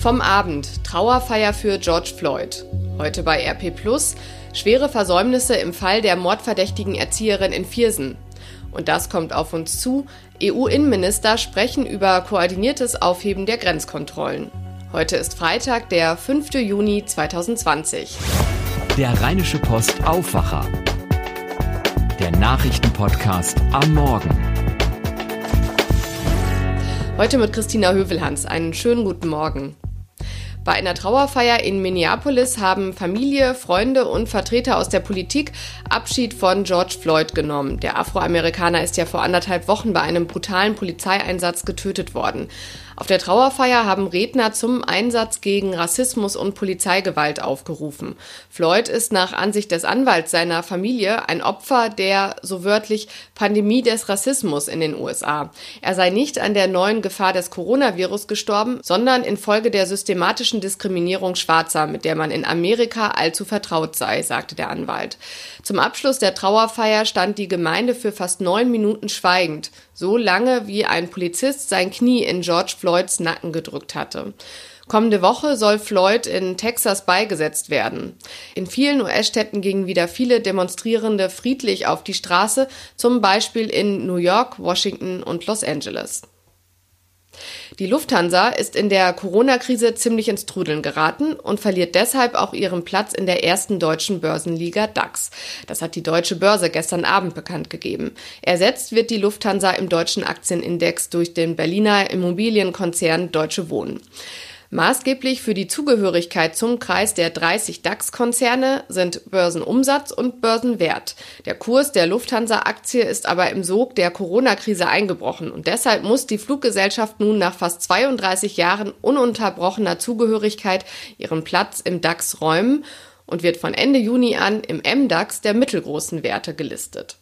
Vom Abend Trauerfeier für George Floyd. Heute bei RP Plus schwere Versäumnisse im Fall der mordverdächtigen Erzieherin in Viersen. Und das kommt auf uns zu. EU-Innenminister sprechen über koordiniertes Aufheben der Grenzkontrollen. Heute ist Freitag, der 5. Juni 2020. Der Rheinische Post Aufwacher. Der Nachrichtenpodcast am Morgen. Heute mit Christina Hövelhans. Einen schönen guten Morgen. Bei einer Trauerfeier in Minneapolis haben Familie, Freunde und Vertreter aus der Politik Abschied von George Floyd genommen. Der Afroamerikaner ist ja vor anderthalb Wochen bei einem brutalen Polizeieinsatz getötet worden. Auf der Trauerfeier haben Redner zum Einsatz gegen Rassismus und Polizeigewalt aufgerufen. Floyd ist nach Ansicht des Anwalts seiner Familie ein Opfer der, so wörtlich, Pandemie des Rassismus in den USA. Er sei nicht an der neuen Gefahr des Coronavirus gestorben, sondern infolge der systematischen Diskriminierung Schwarzer, mit der man in Amerika allzu vertraut sei, sagte der Anwalt. Zum Abschluss der Trauerfeier stand die Gemeinde für fast neun Minuten schweigend so lange wie ein Polizist sein Knie in George Floyds Nacken gedrückt hatte. Kommende Woche soll Floyd in Texas beigesetzt werden. In vielen US-Städten gingen wieder viele Demonstrierende friedlich auf die Straße, zum Beispiel in New York, Washington und Los Angeles. Die Lufthansa ist in der Corona-Krise ziemlich ins Trudeln geraten und verliert deshalb auch ihren Platz in der ersten deutschen Börsenliga DAX. Das hat die deutsche Börse gestern Abend bekannt gegeben. Ersetzt wird die Lufthansa im deutschen Aktienindex durch den Berliner Immobilienkonzern Deutsche Wohnen. Maßgeblich für die Zugehörigkeit zum Kreis der 30 DAX-Konzerne sind Börsenumsatz und Börsenwert. Der Kurs der Lufthansa-Aktie ist aber im Sog der Corona-Krise eingebrochen und deshalb muss die Fluggesellschaft nun nach fast 32 Jahren ununterbrochener Zugehörigkeit ihren Platz im DAX räumen und wird von Ende Juni an im MDAX der mittelgroßen Werte gelistet.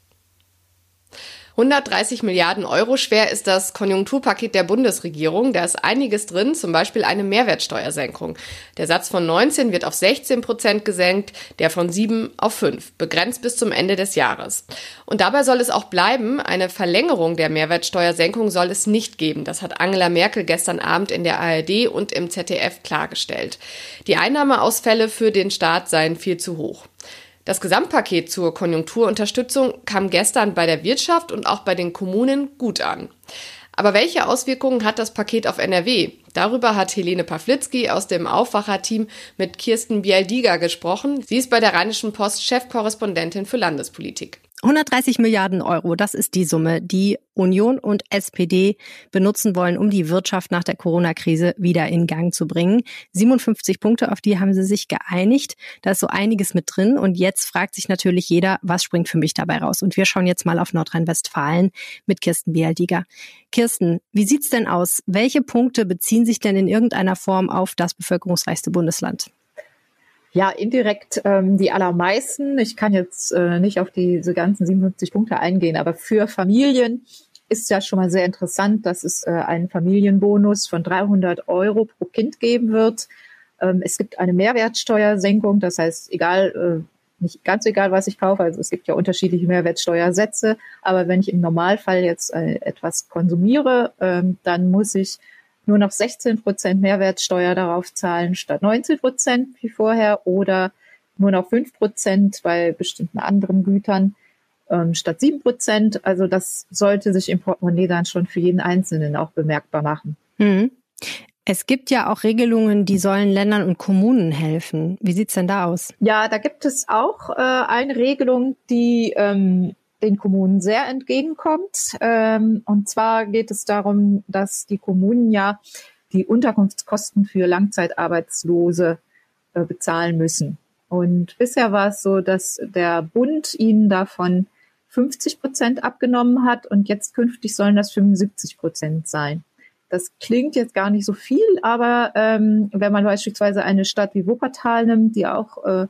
130 Milliarden Euro schwer ist das Konjunkturpaket der Bundesregierung. Da ist einiges drin, zum Beispiel eine Mehrwertsteuersenkung. Der Satz von 19 wird auf 16 Prozent gesenkt, der von 7 auf 5, begrenzt bis zum Ende des Jahres. Und dabei soll es auch bleiben. Eine Verlängerung der Mehrwertsteuersenkung soll es nicht geben. Das hat Angela Merkel gestern Abend in der ARD und im ZDF klargestellt. Die Einnahmeausfälle für den Staat seien viel zu hoch. Das Gesamtpaket zur Konjunkturunterstützung kam gestern bei der Wirtschaft und auch bei den Kommunen gut an. Aber welche Auswirkungen hat das Paket auf NRW? Darüber hat Helene Pawlitzki aus dem Aufwacherteam mit Kirsten Bialdiga gesprochen. Sie ist bei der Rheinischen Post Chefkorrespondentin für Landespolitik. 130 Milliarden Euro, das ist die Summe, die Union und SPD benutzen wollen, um die Wirtschaft nach der Corona-Krise wieder in Gang zu bringen. 57 Punkte, auf die haben sie sich geeinigt. Da ist so einiges mit drin. Und jetzt fragt sich natürlich jeder, was springt für mich dabei raus? Und wir schauen jetzt mal auf Nordrhein-Westfalen mit Kirsten Bialdiger. Kirsten, wie sieht's denn aus? Welche Punkte beziehen sich denn in irgendeiner Form auf das bevölkerungsreichste Bundesland? Ja, indirekt ähm, die allermeisten. Ich kann jetzt äh, nicht auf diese ganzen 57 Punkte eingehen, aber für Familien ist ja schon mal sehr interessant, dass es äh, einen Familienbonus von 300 Euro pro Kind geben wird. Ähm, es gibt eine Mehrwertsteuersenkung, das heißt, egal, äh, nicht ganz egal, was ich kaufe, also es gibt ja unterschiedliche Mehrwertsteuersätze, aber wenn ich im Normalfall jetzt äh, etwas konsumiere, ähm, dann muss ich nur noch 16 Prozent Mehrwertsteuer darauf zahlen statt 19 Prozent wie vorher oder nur noch 5 Prozent bei bestimmten anderen Gütern ähm, statt 7 Prozent. Also das sollte sich im Portemonnaie dann schon für jeden Einzelnen auch bemerkbar machen. Mhm. Es gibt ja auch Regelungen, die sollen Ländern und Kommunen helfen. Wie sieht's denn da aus? Ja, da gibt es auch äh, eine Regelung, die ähm, den Kommunen sehr entgegenkommt. Ähm, und zwar geht es darum, dass die Kommunen ja die Unterkunftskosten für Langzeitarbeitslose äh, bezahlen müssen. Und bisher war es so, dass der Bund ihnen davon 50 Prozent abgenommen hat und jetzt künftig sollen das 75 Prozent sein. Das klingt jetzt gar nicht so viel, aber ähm, wenn man beispielsweise eine Stadt wie Wuppertal nimmt, die auch äh,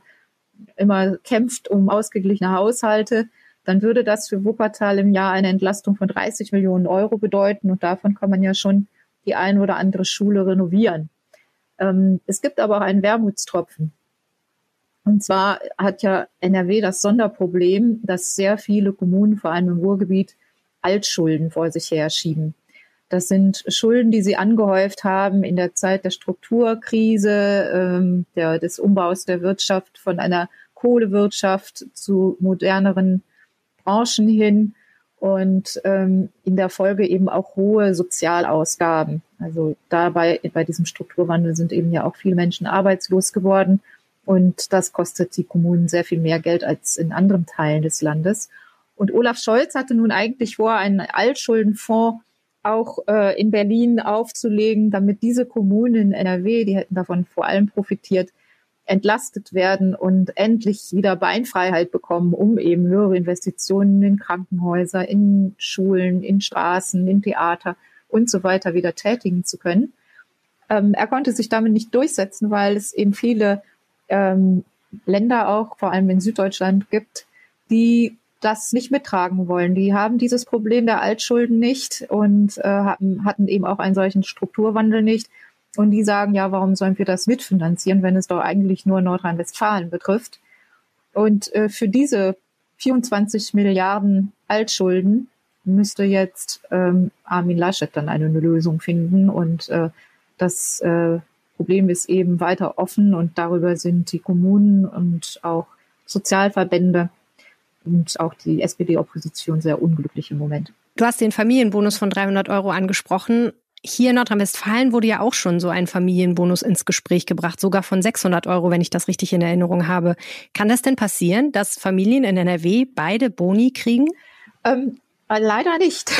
immer kämpft um ausgeglichene Haushalte, dann würde das für Wuppertal im Jahr eine Entlastung von 30 Millionen Euro bedeuten und davon kann man ja schon die ein oder andere Schule renovieren. Ähm, es gibt aber auch einen Wermutstropfen. Und zwar hat ja NRW das Sonderproblem, dass sehr viele Kommunen, vor allem im Ruhrgebiet, Altschulden vor sich her schieben. Das sind Schulden, die sie angehäuft haben in der Zeit der Strukturkrise, ähm, der, des Umbaus der Wirtschaft von einer Kohlewirtschaft zu moderneren Branchen hin und ähm, in der Folge eben auch hohe Sozialausgaben. Also dabei bei diesem Strukturwandel sind eben ja auch viele Menschen arbeitslos geworden und das kostet die Kommunen sehr viel mehr Geld als in anderen Teilen des Landes. Und Olaf Scholz hatte nun eigentlich vor, einen Altschuldenfonds auch äh, in Berlin aufzulegen, damit diese Kommunen in NRW, die hätten davon vor allem profitiert, entlastet werden und endlich wieder Beinfreiheit bekommen, um eben höhere Investitionen in Krankenhäuser, in Schulen, in Straßen, in Theater und so weiter wieder tätigen zu können. Ähm, er konnte sich damit nicht durchsetzen, weil es eben viele ähm, Länder auch, vor allem in Süddeutschland, gibt, die das nicht mittragen wollen. Die haben dieses Problem der Altschulden nicht und äh, hatten, hatten eben auch einen solchen Strukturwandel nicht und die sagen, ja, warum sollen wir das mitfinanzieren, wenn es doch eigentlich nur Nordrhein-Westfalen betrifft? Und äh, für diese 24 Milliarden Altschulden müsste jetzt ähm, Armin Laschet dann eine Lösung finden. Und äh, das äh, Problem ist eben weiter offen und darüber sind die Kommunen und auch Sozialverbände und auch die SPD-Opposition sehr unglücklich im Moment. Du hast den Familienbonus von 300 Euro angesprochen. Hier in Nordrhein-Westfalen wurde ja auch schon so ein Familienbonus ins Gespräch gebracht, sogar von 600 Euro, wenn ich das richtig in Erinnerung habe. Kann das denn passieren, dass Familien in NRW beide Boni kriegen? Ähm, äh, leider nicht.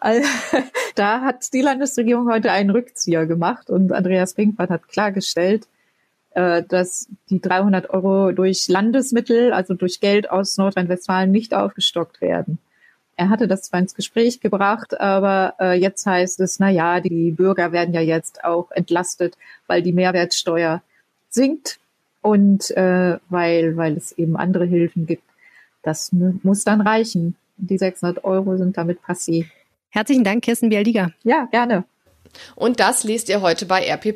Also, da hat die Landesregierung heute einen Rückzieher gemacht und Andreas Pinkwart hat klargestellt, äh, dass die 300 Euro durch Landesmittel, also durch Geld aus Nordrhein-Westfalen nicht aufgestockt werden. Er hatte das zwar ins Gespräch gebracht, aber äh, jetzt heißt es, na ja, die Bürger werden ja jetzt auch entlastet, weil die Mehrwertsteuer sinkt und äh, weil, weil es eben andere Hilfen gibt. Das muss dann reichen. Die 600 Euro sind damit passé. Herzlichen Dank, Kirsten Bialdiger. Ja, gerne. Und das lest ihr heute bei RP+.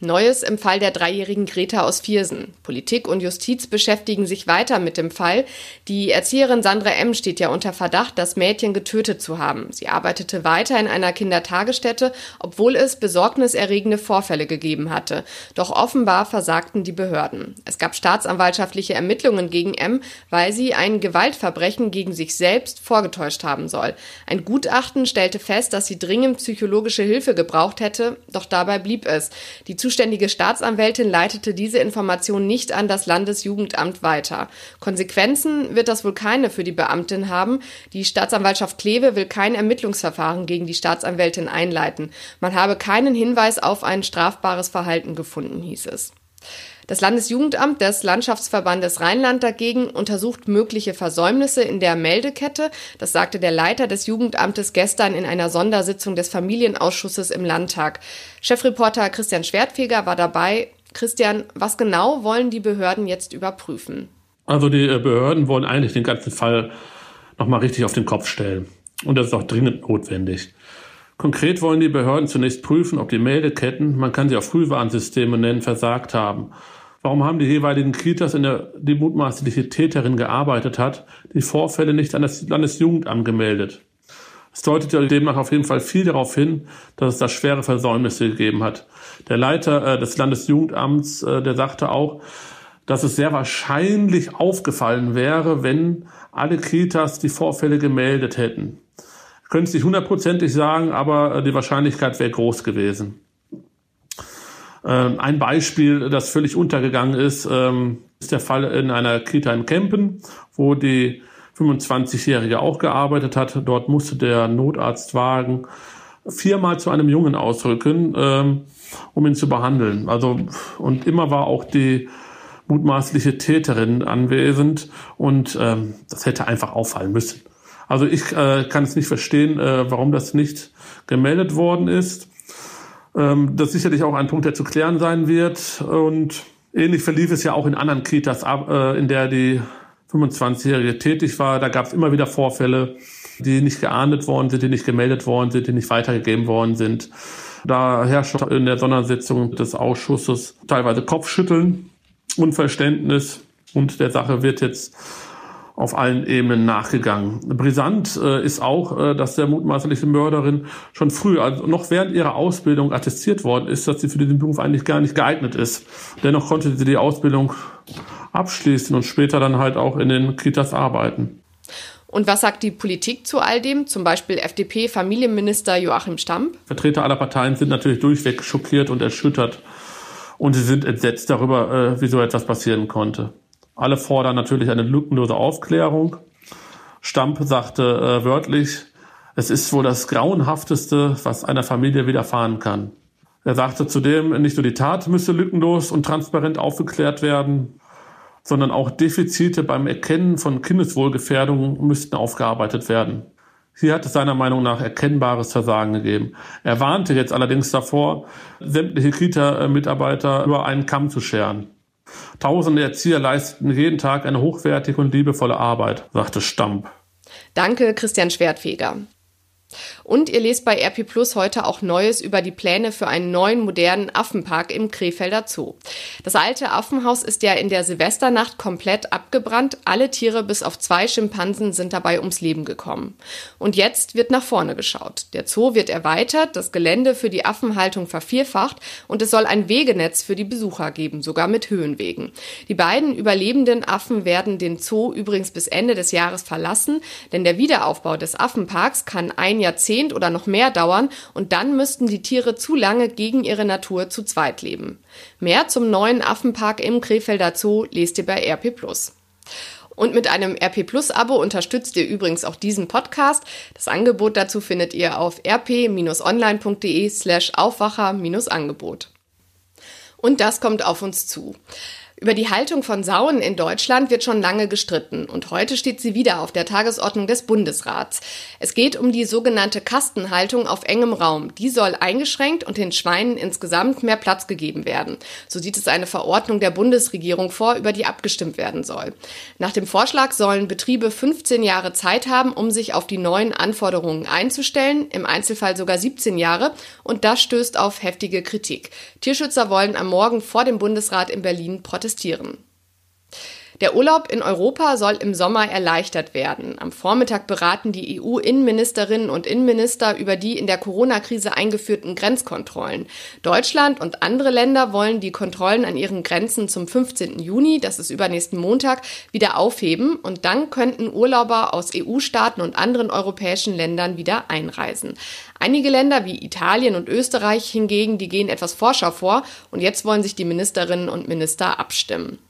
Neues im Fall der dreijährigen Greta aus Viersen. Politik und Justiz beschäftigen sich weiter mit dem Fall. Die Erzieherin Sandra M. steht ja unter Verdacht, das Mädchen getötet zu haben. Sie arbeitete weiter in einer Kindertagesstätte, obwohl es besorgniserregende Vorfälle gegeben hatte. Doch offenbar versagten die Behörden. Es gab staatsanwaltschaftliche Ermittlungen gegen M., weil sie ein Gewaltverbrechen gegen sich selbst vorgetäuscht haben soll. Ein Gutachten stellte fest, dass sie dringend psychologische Hilfe gebraucht hätte, doch dabei blieb es. Die zuständige Staatsanwältin leitete diese Information nicht an das Landesjugendamt weiter. Konsequenzen wird das wohl keine für die Beamtin haben. Die Staatsanwaltschaft Kleve will kein Ermittlungsverfahren gegen die Staatsanwältin einleiten. Man habe keinen Hinweis auf ein strafbares Verhalten gefunden, hieß es. Das Landesjugendamt des Landschaftsverbandes Rheinland dagegen untersucht mögliche Versäumnisse in der Meldekette. Das sagte der Leiter des Jugendamtes gestern in einer Sondersitzung des Familienausschusses im Landtag. Chefreporter Christian Schwertfeger war dabei. Christian, was genau wollen die Behörden jetzt überprüfen? Also die äh, Behörden wollen eigentlich den ganzen Fall nochmal richtig auf den Kopf stellen. Und das ist auch dringend notwendig. Konkret wollen die Behörden zunächst prüfen, ob die Meldeketten, man kann sie auch Frühwarnsysteme nennen, versagt haben. Warum haben die jeweiligen Kitas, in der die mutmaßliche Täterin gearbeitet hat, die Vorfälle nicht an das Landesjugendamt gemeldet? Es deutet ja demnach auf jeden Fall viel darauf hin, dass es da schwere Versäumnisse gegeben hat. Der Leiter äh, des Landesjugendamts, äh, der sagte auch, dass es sehr wahrscheinlich aufgefallen wäre, wenn alle Kitas die Vorfälle gemeldet hätten. Könnte es nicht hundertprozentig sagen, aber äh, die Wahrscheinlichkeit wäre groß gewesen. Ähm, ein Beispiel, das völlig untergegangen ist, ähm, ist der Fall in einer Kita in Kempen, wo die 25-Jährige auch gearbeitet hat. Dort musste der Notarztwagen viermal zu einem Jungen ausrücken, ähm, um ihn zu behandeln. Also, und immer war auch die mutmaßliche Täterin anwesend und ähm, das hätte einfach auffallen müssen. Also ich äh, kann es nicht verstehen, äh, warum das nicht gemeldet worden ist. Ähm, das sicherlich auch ein Punkt, der zu klären sein wird. Und ähnlich verlief es ja auch in anderen Kitas, äh, in der die 25-Jährige tätig war. Da gab es immer wieder Vorfälle, die nicht geahndet worden sind, die nicht gemeldet worden sind, die nicht weitergegeben worden sind. Da herrscht in der Sondersitzung des Ausschusses teilweise Kopfschütteln, Unverständnis und der Sache wird jetzt auf allen Ebenen nachgegangen. Brisant äh, ist auch, äh, dass der mutmaßliche Mörderin schon früh, also noch während ihrer Ausbildung attestiert worden ist, dass sie für diesen Beruf eigentlich gar nicht geeignet ist. Dennoch konnte sie die Ausbildung abschließen und später dann halt auch in den Kitas arbeiten. Und was sagt die Politik zu all dem? Zum Beispiel FDP-Familienminister Joachim Stamp? Vertreter aller Parteien sind natürlich durchweg schockiert und erschüttert. Und sie sind entsetzt darüber, äh, wie so etwas passieren konnte. Alle fordern natürlich eine lückenlose Aufklärung. Stamp sagte äh, wörtlich, es ist wohl das Grauenhafteste, was einer Familie widerfahren kann. Er sagte zudem, nicht nur die Tat müsse lückenlos und transparent aufgeklärt werden, sondern auch Defizite beim Erkennen von Kindeswohlgefährdungen müssten aufgearbeitet werden. Hier hat es seiner Meinung nach erkennbares Versagen gegeben. Er warnte jetzt allerdings davor, sämtliche Kita-Mitarbeiter über einen Kamm zu scheren. Tausende Erzieher leisten jeden Tag eine hochwertige und liebevolle Arbeit, sagte Stamp. Danke, Christian Schwertfeger. Und ihr lest bei RP Plus heute auch Neues über die Pläne für einen neuen modernen Affenpark im Krefelder Zoo. Das alte Affenhaus ist ja in der Silvesternacht komplett abgebrannt. Alle Tiere bis auf zwei Schimpansen sind dabei ums Leben gekommen. Und jetzt wird nach vorne geschaut. Der Zoo wird erweitert, das Gelände für die Affenhaltung vervierfacht und es soll ein Wegenetz für die Besucher geben, sogar mit Höhenwegen. Die beiden überlebenden Affen werden den Zoo übrigens bis Ende des Jahres verlassen, denn der Wiederaufbau des Affenparks kann ein Jahrzehnt Jahrzehnt oder noch mehr dauern und dann müssten die Tiere zu lange gegen ihre Natur zu zweit leben. Mehr zum neuen Affenpark im Krefelder Zoo lest ihr bei RP Und mit einem RP Plus Abo unterstützt ihr übrigens auch diesen Podcast. Das Angebot dazu findet ihr auf rp-online.de slash Aufwacher-Angebot. Und das kommt auf uns zu. Über die Haltung von Sauen in Deutschland wird schon lange gestritten und heute steht sie wieder auf der Tagesordnung des Bundesrats. Es geht um die sogenannte Kastenhaltung auf engem Raum. Die soll eingeschränkt und den Schweinen insgesamt mehr Platz gegeben werden. So sieht es eine Verordnung der Bundesregierung vor, über die abgestimmt werden soll. Nach dem Vorschlag sollen Betriebe 15 Jahre Zeit haben, um sich auf die neuen Anforderungen einzustellen, im Einzelfall sogar 17 Jahre und das stößt auf heftige Kritik. Tierschützer wollen am Morgen vor dem Bundesrat in Berlin protestieren protestieren. Der Urlaub in Europa soll im Sommer erleichtert werden. Am Vormittag beraten die EU-Innenministerinnen und Innenminister über die in der Corona-Krise eingeführten Grenzkontrollen. Deutschland und andere Länder wollen die Kontrollen an ihren Grenzen zum 15. Juni, das ist übernächsten Montag, wieder aufheben und dann könnten Urlauber aus EU-Staaten und anderen europäischen Ländern wieder einreisen. Einige Länder wie Italien und Österreich hingegen, die gehen etwas forscher vor und jetzt wollen sich die Ministerinnen und Minister abstimmen.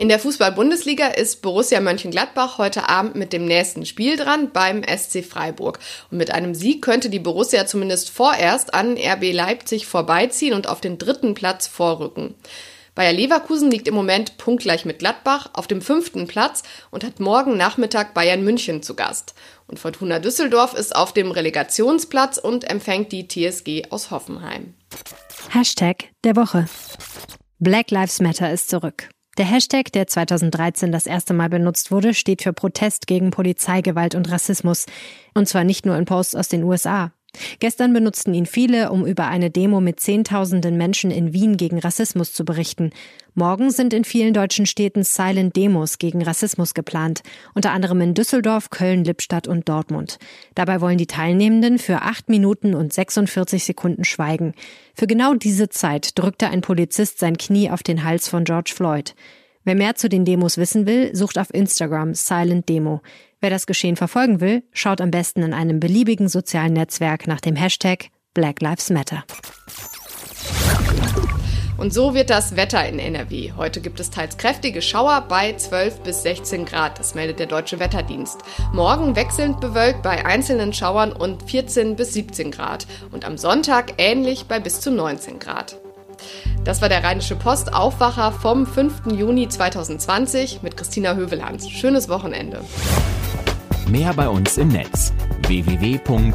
In der Fußball-Bundesliga ist Borussia Mönchengladbach heute Abend mit dem nächsten Spiel dran beim SC Freiburg. Und mit einem Sieg könnte die Borussia zumindest vorerst an RB Leipzig vorbeiziehen und auf den dritten Platz vorrücken. Bayer Leverkusen liegt im Moment punktgleich mit Gladbach auf dem fünften Platz und hat morgen Nachmittag Bayern München zu Gast. Und Fortuna Düsseldorf ist auf dem Relegationsplatz und empfängt die TSG aus Hoffenheim. Hashtag der Woche. Black Lives Matter ist zurück. Der Hashtag, der 2013 das erste Mal benutzt wurde, steht für Protest gegen Polizeigewalt und Rassismus. Und zwar nicht nur in Posts aus den USA. Gestern benutzten ihn viele, um über eine Demo mit Zehntausenden Menschen in Wien gegen Rassismus zu berichten. Morgen sind in vielen deutschen Städten Silent Demos gegen Rassismus geplant, unter anderem in Düsseldorf, Köln, Lippstadt und Dortmund. Dabei wollen die Teilnehmenden für acht Minuten und 46 Sekunden schweigen. Für genau diese Zeit drückte ein Polizist sein Knie auf den Hals von George Floyd. Wer mehr zu den Demos wissen will, sucht auf Instagram Silent Demo. Wer das Geschehen verfolgen will, schaut am besten in einem beliebigen sozialen Netzwerk nach dem Hashtag Black Lives Matter. Und so wird das Wetter in NRW. Heute gibt es teils kräftige Schauer bei 12 bis 16 Grad. Das meldet der Deutsche Wetterdienst. Morgen wechselnd bewölkt bei einzelnen Schauern und 14 bis 17 Grad. Und am Sonntag ähnlich bei bis zu 19 Grad. Das war der Rheinische Post Aufwacher vom 5. Juni 2020 mit Christina Hövelhans. Schönes Wochenende. Mehr bei uns im Netz www.rp-online.de